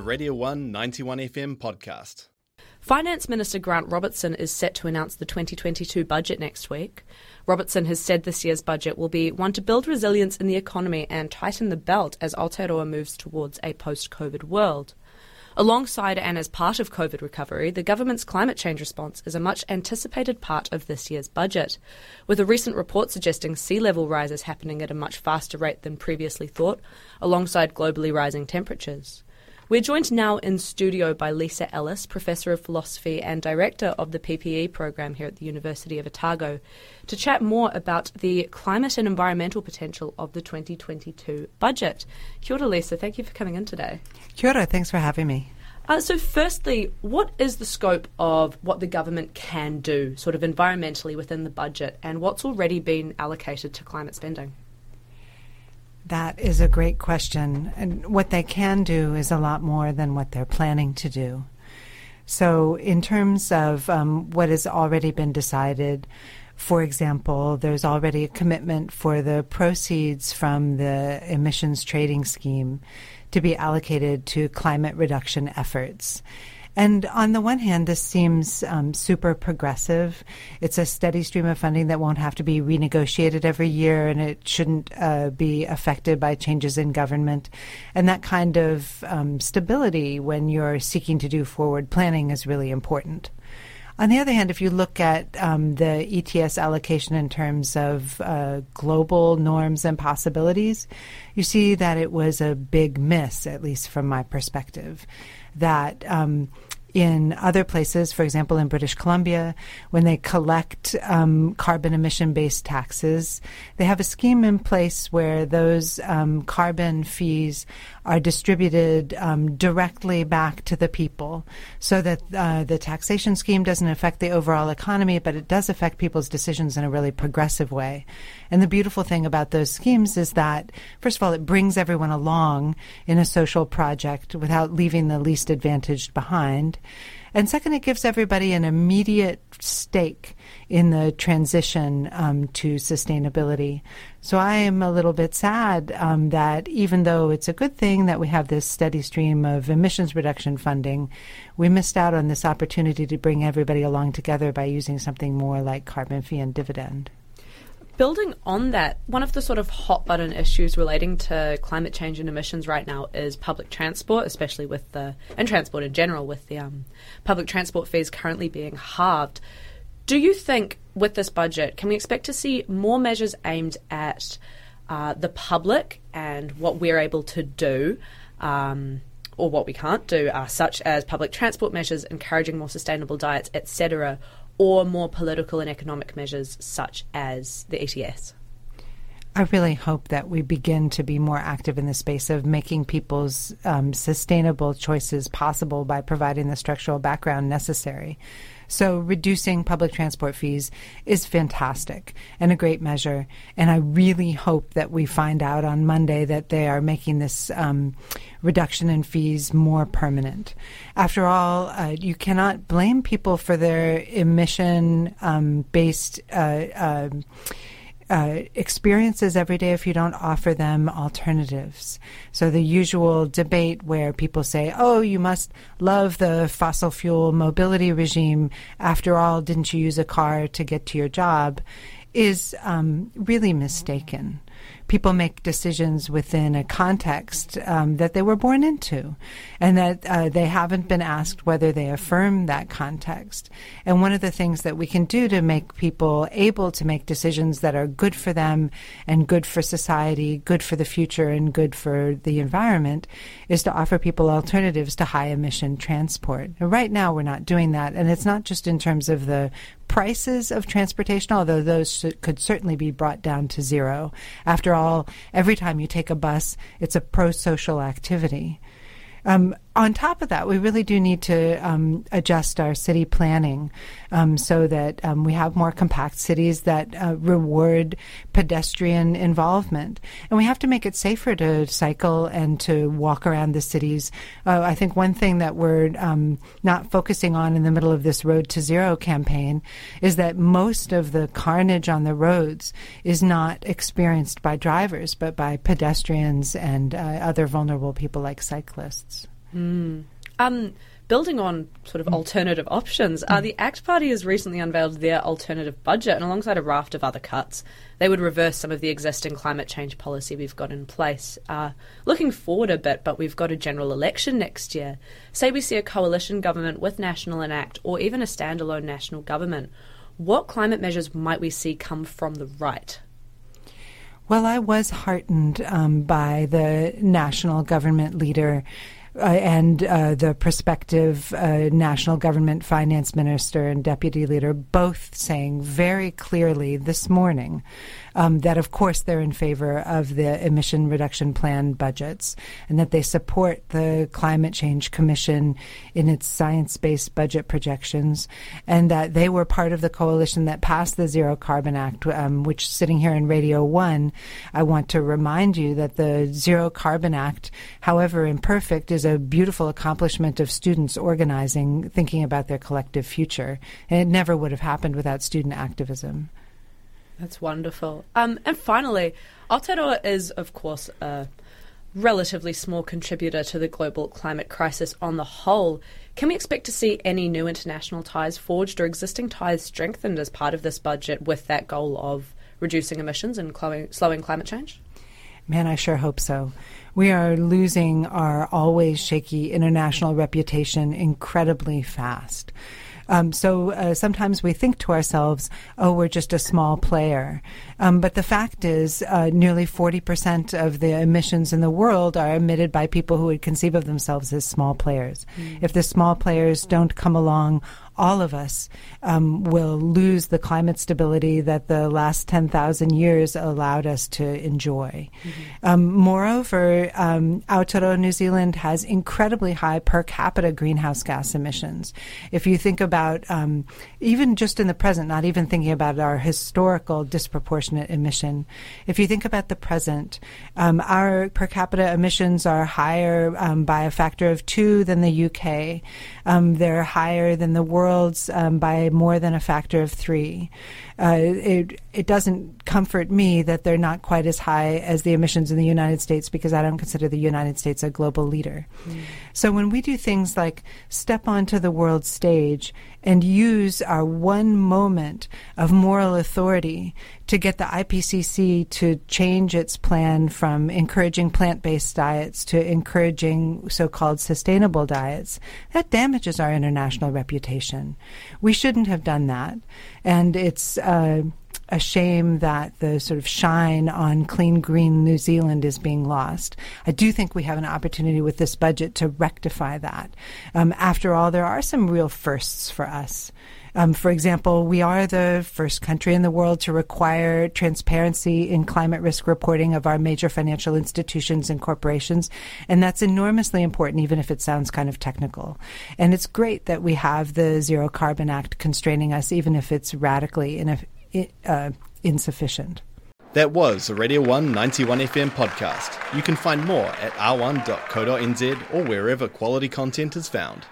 a Radio 1 91 FM podcast. Finance Minister Grant Robertson is set to announce the 2022 budget next week. Robertson has said this year's budget will be one to build resilience in the economy and tighten the belt as Aotearoa moves towards a post COVID world. Alongside and as part of COVID recovery, the government's climate change response is a much anticipated part of this year's budget, with a recent report suggesting sea level rise is happening at a much faster rate than previously thought, alongside globally rising temperatures. We're joined now in studio by Lisa Ellis, Professor of Philosophy and Director of the PPE program here at the University of Otago, to chat more about the climate and environmental potential of the 2022 budget. Kia ora, Lisa. Thank you for coming in today. Kia ora. Thanks for having me. Uh, so, firstly, what is the scope of what the government can do, sort of environmentally, within the budget, and what's already been allocated to climate spending? That is a great question. And what they can do is a lot more than what they're planning to do. So, in terms of um, what has already been decided, for example, there's already a commitment for the proceeds from the emissions trading scheme to be allocated to climate reduction efforts. And on the one hand, this seems um, super progressive. It's a steady stream of funding that won't have to be renegotiated every year, and it shouldn't uh, be affected by changes in government. And that kind of um, stability when you're seeking to do forward planning is really important. On the other hand, if you look at um, the ETS allocation in terms of uh, global norms and possibilities, you see that it was a big miss, at least from my perspective that um, in other places, for example, in British Columbia, when they collect um, carbon emission based taxes, they have a scheme in place where those um, carbon fees are distributed um, directly back to the people so that uh, the taxation scheme doesn't affect the overall economy, but it does affect people's decisions in a really progressive way. And the beautiful thing about those schemes is that, first of all, it brings everyone along in a social project without leaving the least advantaged behind. And second, it gives everybody an immediate stake in the transition um, to sustainability. So I am a little bit sad um, that even though it's a good thing that we have this steady stream of emissions reduction funding, we missed out on this opportunity to bring everybody along together by using something more like carbon fee and dividend building on that, one of the sort of hot button issues relating to climate change and emissions right now is public transport, especially with the and transport in general, with the um, public transport fees currently being halved. Do you think with this budget, can we expect to see more measures aimed at uh, the public and what we're able to do? Um, or what we can't do, uh, such as public transport measures, encouraging more sustainable diets, etc., or more political and economic measures such as the ETS? I really hope that we begin to be more active in the space of making people's um, sustainable choices possible by providing the structural background necessary. So, reducing public transport fees is fantastic and a great measure. And I really hope that we find out on Monday that they are making this um, reduction in fees more permanent. After all, uh, you cannot blame people for their emission um, based. Uh, uh, uh, experiences every day if you don't offer them alternatives. So the usual debate where people say, "Oh, you must love the fossil fuel mobility regime. After all, didn't you use a car to get to your job?" is um, really mistaken people make decisions within a context um, that they were born into, and that uh, they haven't been asked whether they affirm that context. And one of the things that we can do to make people able to make decisions that are good for them and good for society, good for the future, and good for the environment is to offer people alternatives to high emission transport. And right now, we're not doing that, and it's not just in terms of the prices of transportation, although those could certainly be brought down to zero. After all, every time you take a bus, it's a pro social activity. Um, on top of that, we really do need to um, adjust our city planning um, so that um, we have more compact cities that uh, reward pedestrian involvement. And we have to make it safer to cycle and to walk around the cities. Uh, I think one thing that we're um, not focusing on in the middle of this Road to Zero campaign is that most of the carnage on the roads is not experienced by drivers, but by pedestrians and uh, other vulnerable people like cyclists. Mm. Um, building on sort of mm. alternative options, uh, the ACT Party has recently unveiled their alternative budget, and alongside a raft of other cuts, they would reverse some of the existing climate change policy we've got in place. Uh, looking forward a bit, but we've got a general election next year. Say we see a coalition government with National and ACT, or even a standalone national government. What climate measures might we see come from the right? Well, I was heartened um, by the national government leader uh, and uh, the prospective uh, national government finance minister and deputy leader both saying very clearly this morning um, that, of course, they're in favor of the emission reduction plan budgets and that they support the Climate Change Commission in its science based budget projections, and that they were part of the coalition that passed the Zero Carbon Act, um, which, sitting here in Radio 1, I want to remind you that the Zero Carbon Act, however imperfect, is a beautiful accomplishment of students organizing, thinking about their collective future. And it never would have happened without student activism. That's wonderful. Um, and finally, Aotearoa is, of course, a relatively small contributor to the global climate crisis on the whole. Can we expect to see any new international ties forged or existing ties strengthened as part of this budget with that goal of reducing emissions and slowing climate change? Man, I sure hope so. We are losing our always shaky international reputation incredibly fast. Um, so uh, sometimes we think to ourselves, oh, we're just a small player. Um, but the fact is, uh, nearly 40% of the emissions in the world are emitted by people who would conceive of themselves as small players. Mm. If the small players don't come along all of us um, will lose the climate stability that the last 10,000 years allowed us to enjoy. Mm-hmm. Um, moreover, um, Aotearoa, New Zealand has incredibly high per capita greenhouse gas emissions. If you think about um, even just in the present, not even thinking about our historical disproportionate emission, if you think about the present, um, our per capita emissions are higher um, by a factor of two than the UK. Um, they're higher than the world worlds um, by more than a factor of three. Uh, it it doesn't comfort me that they're not quite as high as the emissions in the United States because I don't consider the United States a global leader. Mm. So when we do things like step onto the world stage and use our one moment of moral authority to get the IPCC to change its plan from encouraging plant based diets to encouraging so called sustainable diets, that damages our international reputation. We shouldn't have done that. And it's uh, a shame that the sort of shine on clean green New Zealand is being lost. I do think we have an opportunity with this budget to rectify that. Um, after all, there are some real firsts for us. Um, for example, we are the first country in the world to require transparency in climate risk reporting of our major financial institutions and corporations. And that's enormously important, even if it sounds kind of technical. And it's great that we have the Zero Carbon Act constraining us, even if it's radically uh, insufficient. That was a Radio 1 91 FM podcast. You can find more at r1.co.nz or wherever quality content is found.